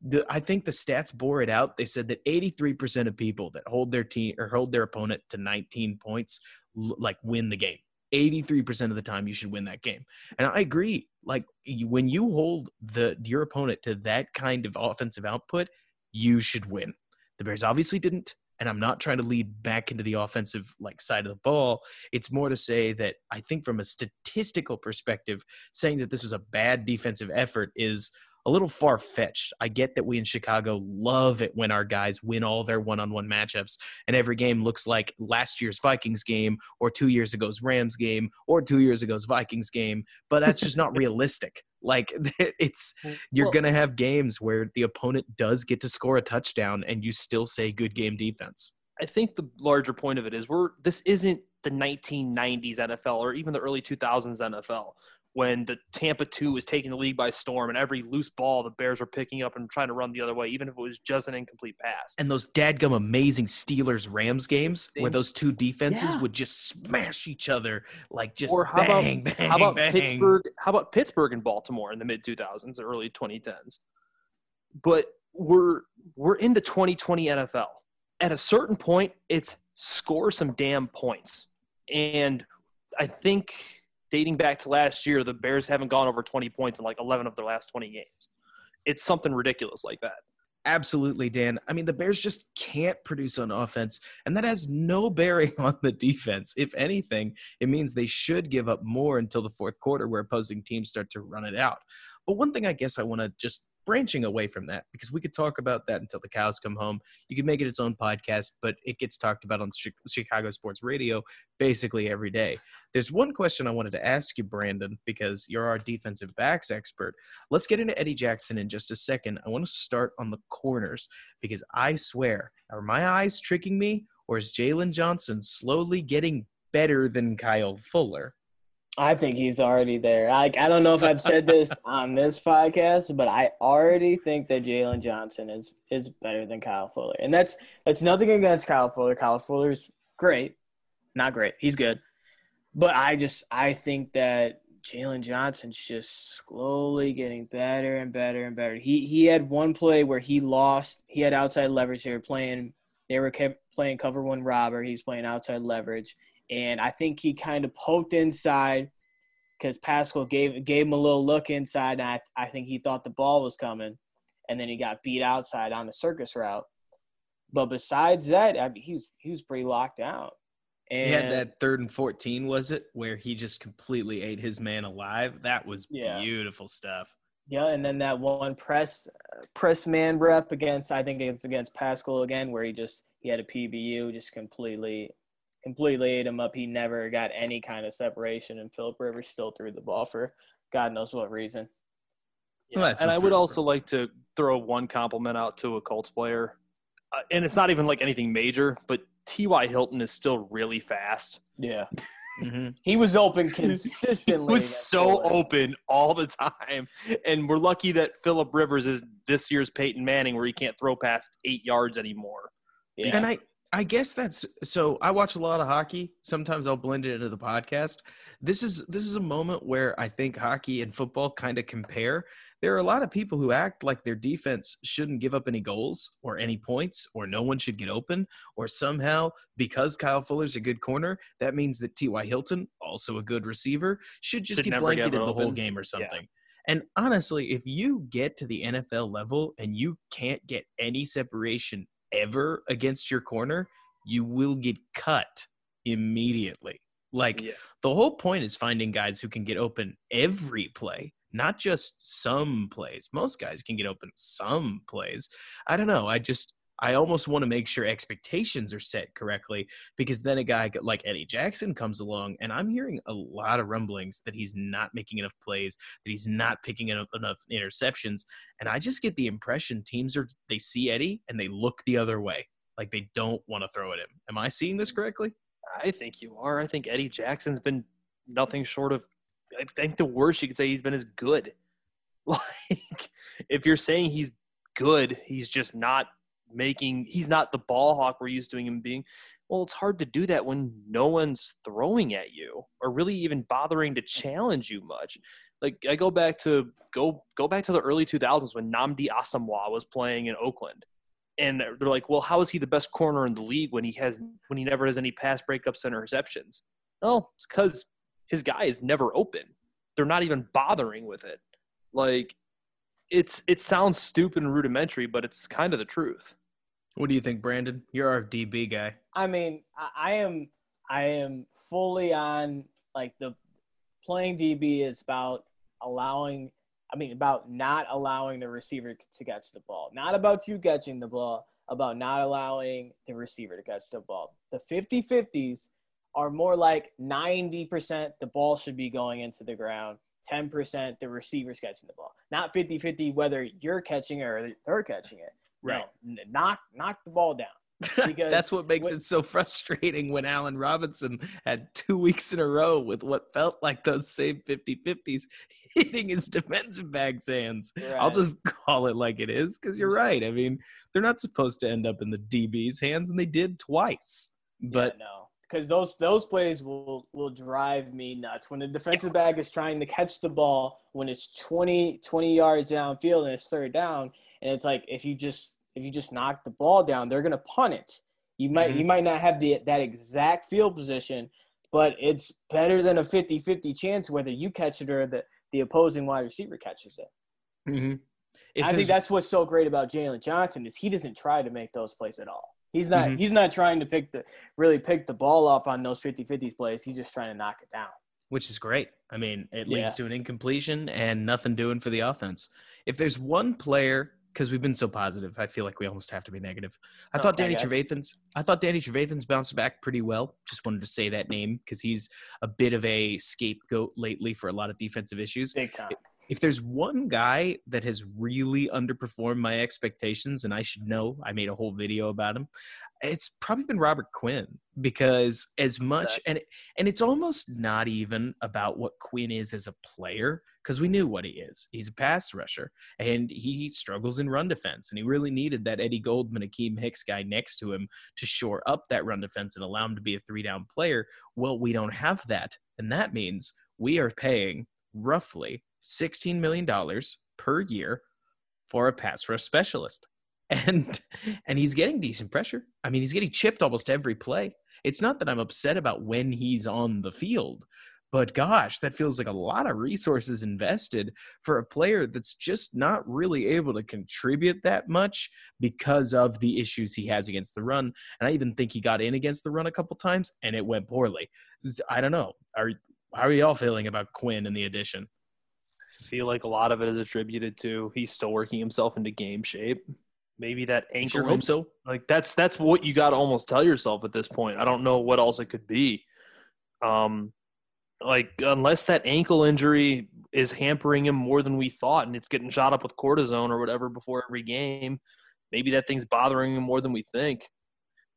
The, I think the stats bore it out. They said that 83% of people that hold their team or hold their opponent to 19 points like win the game. 83% of the time you should win that game. And I agree. Like when you hold the your opponent to that kind of offensive output, you should win. The Bears obviously didn't, and I'm not trying to lead back into the offensive like side of the ball. It's more to say that I think from a statistical perspective, saying that this was a bad defensive effort is a little far fetched. I get that we in Chicago love it when our guys win all their one on one matchups and every game looks like last year's Vikings game or two years ago's Rams game or two years ago's Vikings game, but that's just not realistic. Like it's mm, you're Well- gonna have games where the opponent does get to score a touchdown and you still say good game defense. I think the larger point of it is we're this isn't the 1990s NFL or even the early 2000s NFL when the Tampa 2 was taking the league by storm and every loose ball the Bears were picking up and trying to run the other way, even if it was just an incomplete pass. And those dadgum amazing Steelers Rams games where those two defenses Yeah. would just smash each other like just or how bang, about bang, how about bang. Pittsburgh? How about Pittsburgh and Baltimore in the mid 2000s, early 2010s? But we're we're in the 2020 NFL. At a certain point, it's score some damn points, and I think dating back to last year, the Bears haven't gone over 20 points in like 11 of their last 20 games. It's something ridiculous like that. Absolutely, Dan. I mean, the Bears just can't produce on offense, and that has no bearing on the defense. If anything, it means they should give up more until the fourth quarter where opposing teams start to run it out. But one thing I guess I want to just branching away from that because we could talk about that until the cows come home. You could make it its own podcast, but it gets talked about on Chicago Sports Radio basically every day. There's one question I wanted to ask you, Brandon, because you're our defensive backs expert. Let's get into Eddie Jackson in just a second. I want to start on the corners because I swear, are my eyes tricking me, or is Jaylon Johnson slowly getting better than Kyle Fuller? I think he's already there. I I don't know if I've said this on this podcast, but I already think that Jaylon Johnson is is better than Kyle Fuller, and that's that's nothing against Kyle Fuller. Kyle Fuller's great, not great. He's good, But I just I think that Jaylon Johnson's just slowly getting better and better and better. He he had one play where he lost. He had outside leverage. They were playing. They were kept playing cover one robber. He's playing outside leverage, and I think he kind of poked inside because Pascal gave gave him a little look inside. And I I think he thought the ball was coming, and then he got beat outside on the circus route. But besides that, I mean, he was he was pretty locked out. And He had that third and 14, was it? Where he just completely ate his man alive. That was Yeah. beautiful stuff. Yeah, and then that one press press man rep against I think it's against Pascal again, where he just he had a PBU, just completely completely ate him up. He never got any kind of separation, and Philip Rivers still threw the ball for God knows what reason. Well, and I would also like to throw one compliment out to a Colts player, uh, and it's not even like anything major, but T.Y. Hilton is still really fast. Yeah, Mhm. he was open consistently. He consistently. was so Florida. open all the time, and we're lucky that Philip Rivers is this year's Peyton Manning, where he can't throw past eight yards anymore. Yeah. And I, I guess that's so. I watch a lot of hockey. Sometimes I'll blend it into the podcast. This is this is a moment where I think hockey and football kind of compare. There are a lot of people who act like their defense shouldn't give up any goals or any points, or no one should get open, or somehow because Kyle Fuller's a good corner, that means that T.Y. Hilton, also a good receiver, should just Should get blanketed the whole game or something. And honestly, if you get to the NFL level and you can't get any separation ever against your corner, you will get cut immediately. Like Yeah. the whole point is finding guys who can get open every play, not just some plays. Most guys can get open some plays. I don't know. I just I almost want to make sure expectations are set correctly because then a guy like Eddie Jackson comes along and I'm hearing a lot of rumblings that he's not making enough plays, that he's not picking enough, enough interceptions, and I just get the impression teams are they see Eddie and they look the other way, like they don't want to throw at him. Am I seeing this correctly? I think you are. I think Eddie Jackson's been nothing short of. I think the worst you could say he's been is good. Like, if you're saying he's good, he's just not making. He's not the ball hawk we're used to him being. Well, it's hard to do that when no one's throwing at you or really even bothering to challenge you much. Like I go back to go go back to the early 2000s when Nnamdi Asomugha was playing in Oakland and they're like, "Well, how is he the best corner in the league when he has when he never has any pass breakups and interceptions?" Well, it's because his guy is never open. They're not even bothering with it. Like, it's it sounds stupid and rudimentary, but it's kind of the truth. What do you think, Brandon? You're our DB guy. I mean, I, I am I am fully on like the playing DB is about allowing I mean about not allowing the receiver to catch the ball. Not about you catching the ball, about not allowing the receiver to catch the ball. The 50-50s are more like 90% the ball should be going into the ground, 10% the receiver's catching the ball. Not 50-50 whether you're catching it or they're catching it. Right. No, knock knock the ball down. Because That's what makes what- it so frustrating when Allen Robinson had two weeks in a row with what felt like those same 50 50s hitting his defensive back's hands. I'll just call it like it is because you're right. I mean, they're not supposed to end up in the DB's hands, and they did twice. But yeah, no, because those those plays will will drive me nuts when the defensive back is trying to catch the ball when it's 20, 20 yards downfield and it's third down, and it's like if you just if you just knock the ball down, they're gonna punt it. You might Mhm. you might not have the that exact field position, but it's better than a 50-50 chance whether you catch it or the the opposing wide receiver catches it. Mhm. I think that's what's so great about Jaylon Johnson is he doesn't try to make those plays at all. He's not Mhm. he's not trying to pick the really pick the ball off on those 50-50s plays. He's just trying to knock it down. which is great. I mean, it Yeah. leads to an incompletion and nothing doing for the offense. If there's one player, because we've been so positive, I feel like we almost have to be negative. I thought Danny guys. Trevathan's. I thought Danny Trevathan's bounced back pretty well. Just wanted to say that name because he's a bit of a scapegoat lately for a lot of defensive issues. Big time. If there's one guy that has really underperformed my expectations, and I should know, I made a whole video about him. It's probably been Robert Quinn because as much and and it's almost not even about what Quinn is as a player because we knew what he is. He's a pass rusher and he struggles in run defense and he really needed that Eddie Goldman, Akiem Hicks guy next to him to shore up that run defense and allow him to be a three down player. Well, we don't have that, and that means we are paying roughly $16 million per year for a pass rush specialist. And and he's getting decent pressure. I mean, he's getting chipped almost every play. It's not that I'm upset about when he's on the field, but gosh, that feels like a lot of resources invested for a player that's just not really able to contribute that much because of the issues he has against the run. And I even think he got in against the run a couple times and it went poorly. I don't know. Are how are y'all feeling about Quinn and the addition? I feel like a lot of it is attributed to he's still working himself into game shape. Maybe that ankle. Sure hope so. Like that's that's what you got to almost tell yourself at this point. I don't know what else it could be. Um, like unless that ankle injury is hampering him more than we thought, and it's getting shot up with cortisone or whatever before every game, maybe that thing's bothering him more than we think.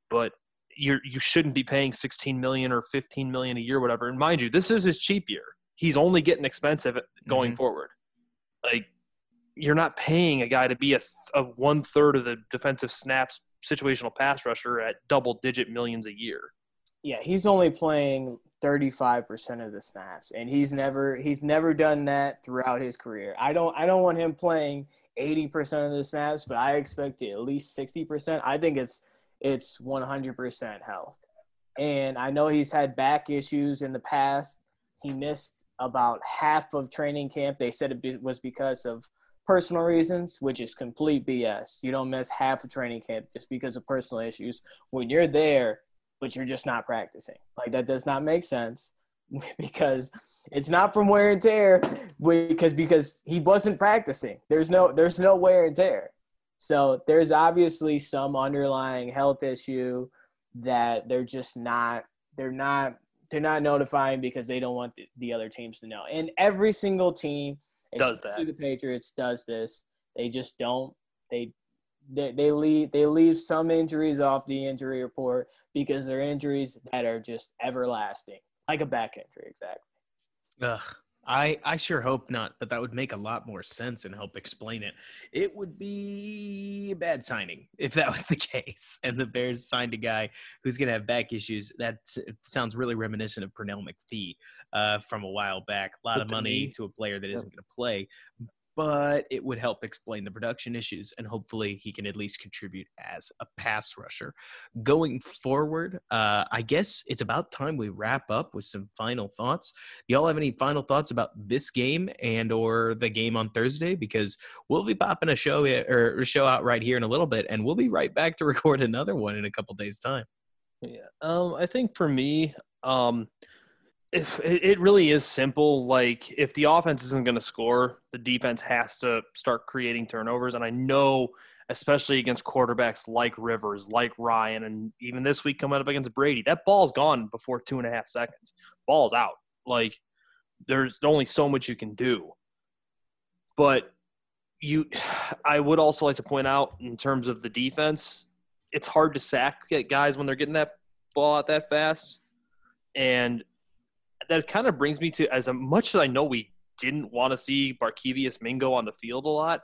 But you're you shouldn't be paying 16 million or 15 million a year, whatever. And mind you, this is his cheap year he's only getting expensive going mm-hmm. forward. Like you're not paying a guy to be a, a one third of the defensive snaps situational pass rusher at double digit millions a year. Yeah, he's only playing 35% of the snaps and he's never he's never done that throughout his career. I don't I don't want him playing 80% of the snaps, but I expect at least 60%. I think it's it's 100% health. And I know he's had back issues in the past. He missed about half of training camp. They said it was because of personal reasons, which is complete BS. You don't miss half of training camp just because of personal issues when you're there, but you're just not practicing. Like that does not make sense because it's not from wear and tear because because he wasn't practicing. There's no there's no wear and tear. So there's obviously some underlying health issue that they're just not they're not they're not notifying because they don't want the, the other teams to know. And every single team does that. The Patriots does this. They just don't. They they they leave they leave some injuries off the injury report because they're injuries that are just everlasting, like a back injury, exactly. Ugh, I I sure hope not, but that would make a lot more sense and help explain it. It would be a bad signing if that was the case, and the Bears signed a guy who's going to have back issues. That sounds really reminiscent of Pernell McPhee uh, from a while back. A lot of money to a player that isn't going to play, but it would help explain the production issues and hopefully he can at least contribute as a pass rusher. Going forward, uh, I guess it's about time we wrap up with some final thoughts. Y'all have any final thoughts about this game and or the game on Thursday? Because we'll be popping a show or show out right here in a little bit, and we'll be right back to record another one in a couple days' time. Yeah, um, I think for me, um, if it really is simple like if the offense isn't going to score the defense has to start creating turnovers. And i know especially against quarterbacks like rivers like ryan and even this week coming up against brady that ball's gone before two and a half seconds. Ball's out. Like there's only so much you can do. But you i would also like to point out in terms of the defense it's hard to sack guys when they're getting that ball out that fast. And that kind of brings me to as much as I know we didn't want to see Barkevious Mingo on the field a lot,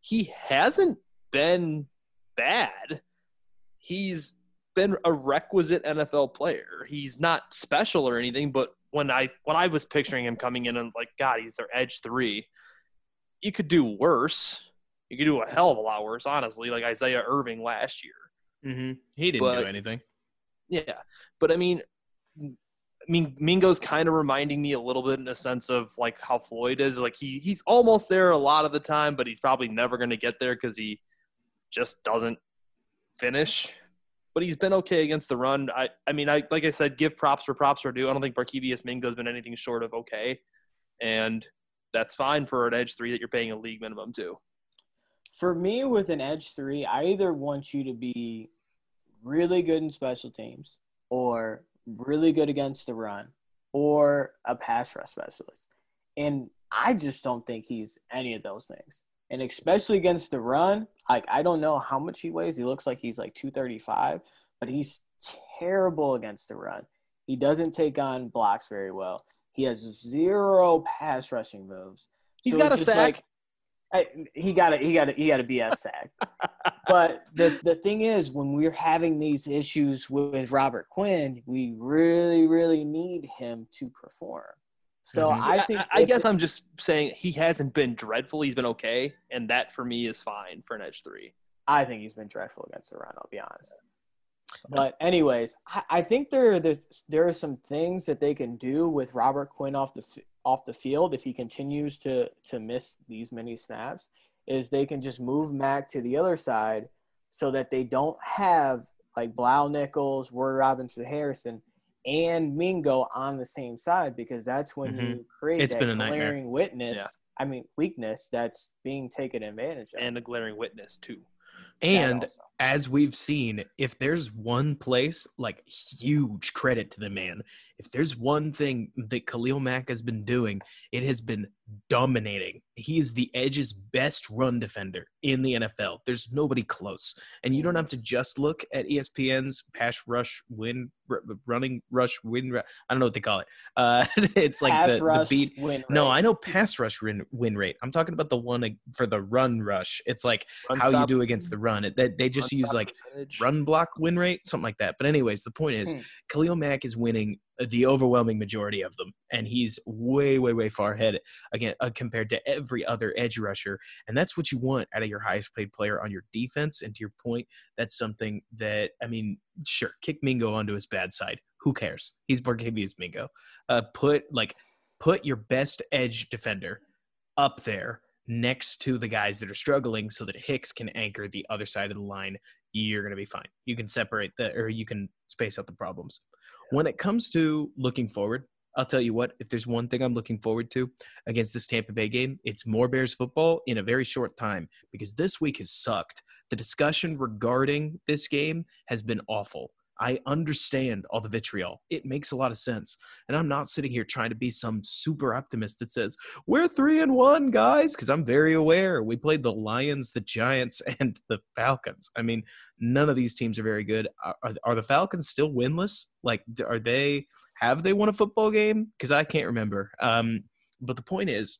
he hasn't been bad. He's been a requisite NFL player. He's not special or anything, but when I when I was picturing him coming in and like, God, he's their edge three, you could do worse. You could do a hell of a lot worse, honestly, like Isaiah Irving last year. Mm-hmm. He didn't but, do anything. Yeah, but I mean, mean, Mingo's kind of reminding me a little bit in a sense of like how Floyd is. Like he he's almost there a lot of the time, but he's probably never going to get there because he just doesn't finish. But he's been okay against the run. I I mean, I like I said, give props for props are due. I don't think Barkevious Mingo's been anything short of okay, and that's fine for an edge three that you're paying a league minimum to. For me, with an edge three, I either want you to be really good in special teams or really good against the run or a pass rush specialist. And I just don't think he's any of those things. And especially against the run, like I don't know how much he weighs. He looks like he's like 235, but he's terrible against the run. He doesn't take on blocks very well. He has zero pass rushing moves. He's So got a sack. I, he got to he got to he got a sack. but the the thing is, when we're having these issues with Robert Quinn, we really really need him to perform. So Mhm. I think I, if- guess I'm just saying he hasn't been dreadful. He's been okay, and that for me is fine for an edge three. I think he's been dreadful against the run. I'll be honest. But anyways, I, I think there there's, there are some things that they can do with Robert Quinn off the off the field if he continues to to miss these many snaps. Is they can just move Mack to the other side so that they don't have like Bilal Nichols, Roy Robertson-Harris, and Mingo on the same side because that's when Mhm. you create It's that been a nightmare. glaring witness. Yeah. I mean weakness that's being taken advantage of. and a glaring witness too. That And also. As we've seen, if there's one place, like huge credit to the man, if there's one thing that Khalil Mack has been doing, it has been dominating. He is the edge's best run defender in the NFL. There's nobody close. And you don't have to just look at ESPN's pass rush win, r- running rush win. I don't know what they call it. Uh, it's like Pass the, the beat. win No. I know pass rush win, win rate. I'm talking about the one for the run rush. It's like Run how you do against the run. It, they, they just run use like percentage. run block win rate, something like that. But anyways, the point is, Hmm. Khalil Mack is winning the overwhelming majority of them, and he's way, way, way far ahead again uh, compared to every other edge rusher. And that's what you want out of your highest paid player on your defense. And to your point, that's something that I mean, sure, kick Mingo onto his bad side. Who cares? He's Barkevious Mingo. Uh, put like put your best edge defender up there next to the guys that are struggling so that Hicks can anchor the other side of the line, you're going to be fine. You can separate the, or you can space out the problems. When it comes to looking forward, I'll tell you what, if there's one thing I'm looking forward to against this Tampa Bay game, it's more Bears football in a very short time because this week has sucked. The discussion regarding this game has been awful. I understand all the vitriol. It makes a lot of sense. And I'm not sitting here trying to be some super optimist that says, we're three and one, guys, because I'm very aware. We played the Lions, the Giants, and the Falcons. I mean, none of these teams are very good. Are, are, the Falcons still winless? Like, are they, have they won a football game? Because I can't remember. Um, but the point is,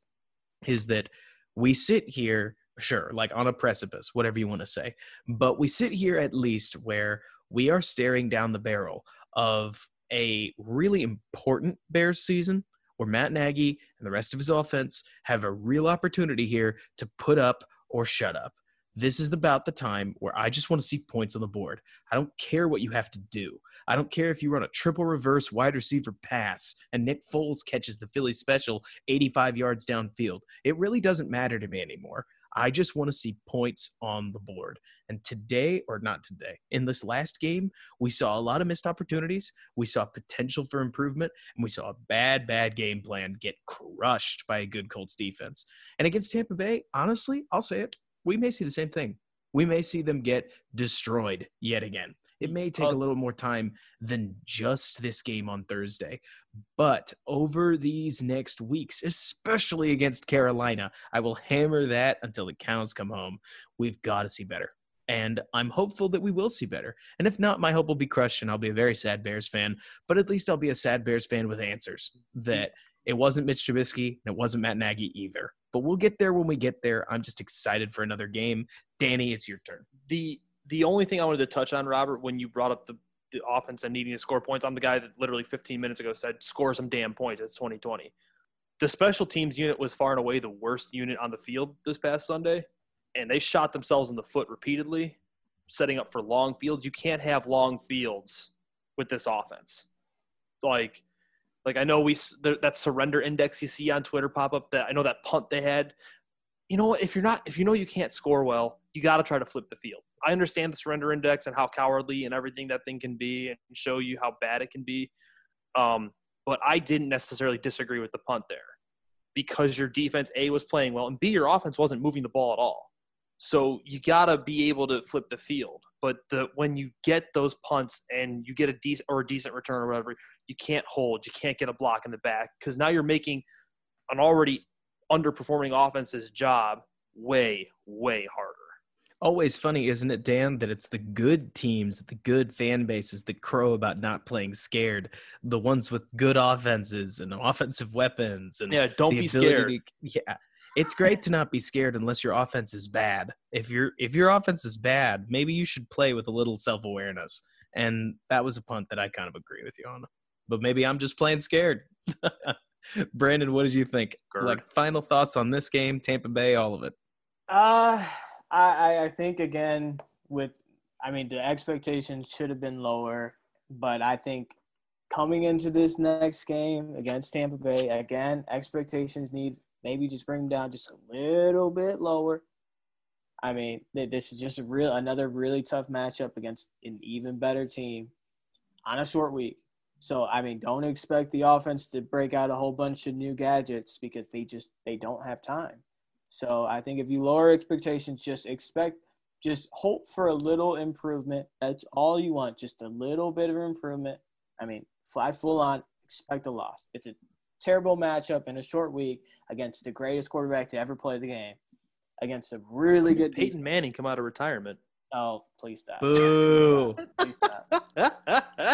is that we sit here, sure, like on a precipice, whatever you want to say, but we sit here at least where we are staring down the barrel of a really important Bears season where Matt Nagy and the rest of his offense have a real opportunity here to put up or shut up. This is about the time where I just want to see points on the board. I don't care what you have to do. I don't care if you run a triple reverse wide receiver pass and Nick Foles catches the Philly special 85 yards downfield. It really doesn't matter to me anymore. I just want to see points on the board. And today, or not today, in this last game, we saw a lot of missed opportunities. We saw potential for improvement, and we saw a bad, bad game plan get crushed by a good Colts defense. And against Tampa Bay, honestly, I'll say it, we may see the same thing. We may see them get destroyed yet again. It may take a little more time than just this game on Thursday. But over these next weeks, especially against Carolina, I will hammer that until the cows come home. We've got to see better. And I'm hopeful that we will see better. And if not, my hope will be crushed and I'll be a very sad Bears fan. But at least I'll be a sad Bears fan with answers that it wasn't Mitch Trubisky and it wasn't Matt Nagy either. But we'll get there when we get there. I'm just excited for another game. Danny, it's your turn. the the only thing I wanted to touch on, Robert, when you brought up the, the offense and needing to score points, I'm the guy that literally 15 minutes ago said score some damn points. It's 2020. The special teams unit was far and away the worst unit on the field this past Sunday, and they shot themselves in the foot repeatedly, setting up for long fields. You can't have long fields with this offense. Like, like I know we that surrender index you see on Twitter pop up. That I know that punt they had. You know what? If you're not, if you know you can't score well, you got to try to flip the field. I understand the surrender index and how cowardly and everything that thing can be, and show you how bad it can be. Um, but I didn't necessarily disagree with the punt there because your defense a was playing well, and b your offense wasn't moving the ball at all. So you got to be able to flip the field. But the, when you get those punts and you get a decent or a decent return or whatever, you can't hold, you can't get a block in the back because now you're making an already underperforming offense's job way, way harder. Always funny, isn't it, Dan, that it's the good teams, the good fan bases that crow about not playing scared. The ones with good offenses and offensive weapons and Yeah, don't be scared. to- yeah. It's great to not be scared unless your offense is bad. If your if your offense is bad, maybe you should play with a little self-awareness. And that was a punt that I kind of agree with you on. But maybe I'm just playing scared. Brandon, what did you think? Like final thoughts on this game, Tampa Bay, all of it. Uh, I, I- think again with, I mean, the expectations should have been lower, but I think coming into this next game against Tampa Bay, again, expectations need maybe just bring them down just a little bit lower. I mean, this is just a real another really tough matchup against an even better team on a short week. So I mean, don't expect the offense to break out a whole bunch of new gadgets because they just they don't have time. So I think if you lower expectations, just expect, just hope for a little improvement. That's all you want, just a little bit of improvement. I mean, fly full on, expect a loss. It's a terrible matchup in a short week against the greatest quarterback to ever play the game, against a really good Peyton defense. Manning come out of retirement. Oh, please stop. Boo. Please stop.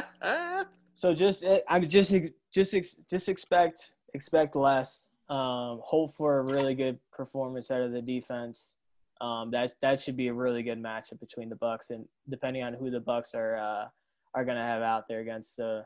So just eh, I just just just expect expect less. Um, hope for a really good performance out of the defense. Um, that that should be a really good matchup between the Bucs and depending on who the Bucs are uh, are going to have out there against the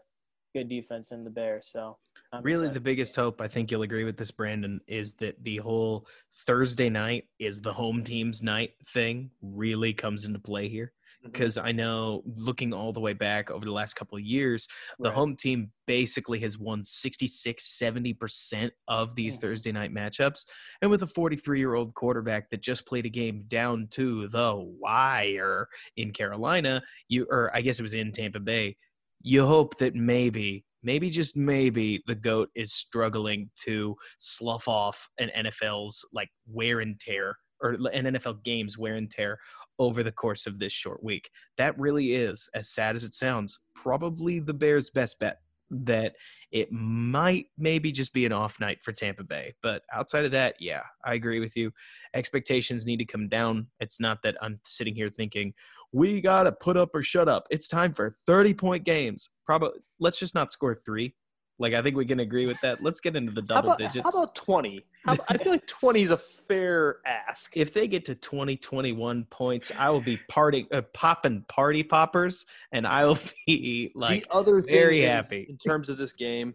good defense and the Bears. So I'm really excited. the biggest hope i think you'll agree with this brandon is that the whole thursday night is the home team's night thing really comes into play here Mm-hmm. because i know looking all the way back over the last couple of years the Right. home team basically has won 66 70% of these Mhm. thursday night matchups and with a 43 year old quarterback that just played a game down to the wire in carolina you or i guess it was in tampa bay you hope that maybe maybe just maybe the goat is struggling to slough off an NFL's like wear and tear or an NFL game's wear and tear over the course of this short week. That really is as sad as it sounds, probably the Bears best bet that it might maybe just be an off night for Tampa Bay. But outside of that, yeah, I agree with you. Expectations need to come down. It's not that I'm sitting here thinking we got to put up or shut up. It's time for 30 point games. Probably let's just not score 3. Like I think we can agree with that. Let's get into the How double about, digits. how about 20? I feel like 20 is a fair ask. if they get to 20 21 points, I will be party uh, popping party poppers and I will be like the other thing very happy. in terms of this game.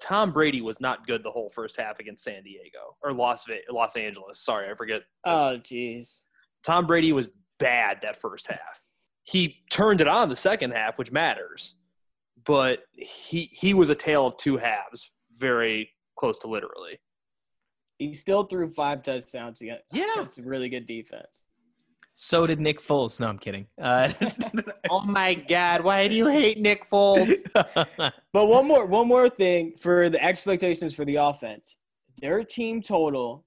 Tom Brady was not good the whole first half against San Diego or Las Ve- Los Angeles. Sorry, I forget. Oh, jeez. Tom Brady was bad that first half. He turned it on the second half, which matters, but he he was a tale of two halves, very close to literally. He still threw five touchdowns again. Yeah. That's a really good defense. so did Nick Foles. No, I'm kidding. Uh, Oh my God! Why do you hate Nick Foles? But one more one more thing for the expectations for the offense. Their team total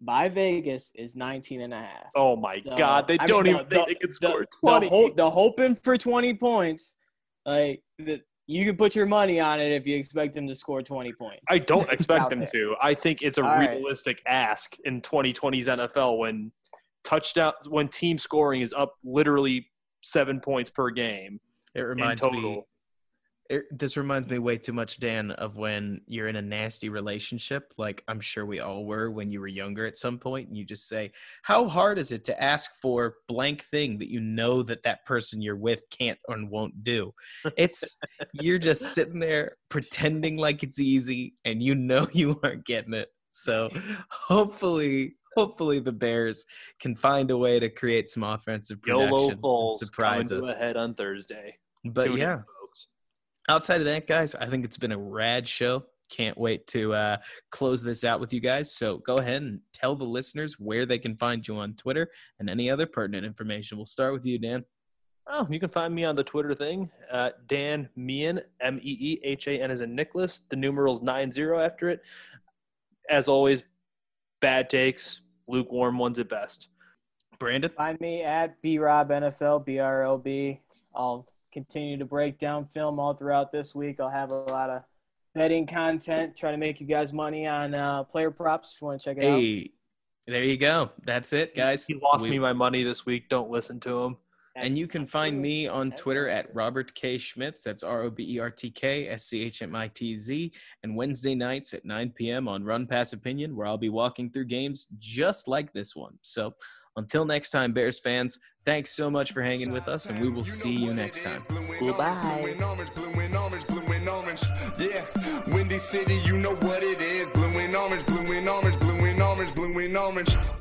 by Vegas is 19 and a half. Oh my So, God! They I don't mean, even the- think they can the- score The, twenty. ho- the hoping for 20 points, like the, you can put your money on it if you expect them to score 20 points. I don't expect out them there. to. I think it's a All right. realistic ask in 2020's NFL when touchdown when team scoring is up literally seven points per game it in reminds total. me. It, this reminds me way too much, Dan, of when you're in a nasty relationship. Like I'm sure we all were when you were younger at some point, and you just say, "How hard is it to ask for blank thing that you know that that person you're with can't and won't do?" It's you're just sitting there pretending like it's easy, and you know you aren't getting it. So hopefully, hopefully the Bears can find a way to create some offensive production YOLO Foles surprise us. to a head on Thursday. But Tune yeah, folks. Outside of that, guys, I think it's been a rad show. Can't wait to uh, close this out with you guys. So go ahead and tell the listeners where they can find you on Twitter and any other pertinent information. We'll start with you, Dan. Oh, you can find me on the Twitter thing, uh, Dan Meehan, M E E H A N as in Nicholas. The numerals nine zero after it. As always, bad takes, lukewarm ones at best. Brandon. Find me at B-Rob NFL, B-R-O-B. I'll continue to break down film all throughout this week. I'll have a lot of betting content. Try to make you guys money on uh, player props if you want to check it out. Hey, there you go. That's it, guys. He lost We- me my money this week. Don't listen to him. And you can find me on That's Twitter at. Robert K. Schmitz. That's R O B E R T K S C H M I T Z. And Wednesday nights at 9 p.m. on Run Pass Opinion, where I'll be walking through games just like this one. So until next time, Bears fans, thanks so much for hanging with us, and we will see you next time. Goodbye. Yeah, Windy City, you know what it is. Blue and orange, blue and orange, blue and orange, blue and orange.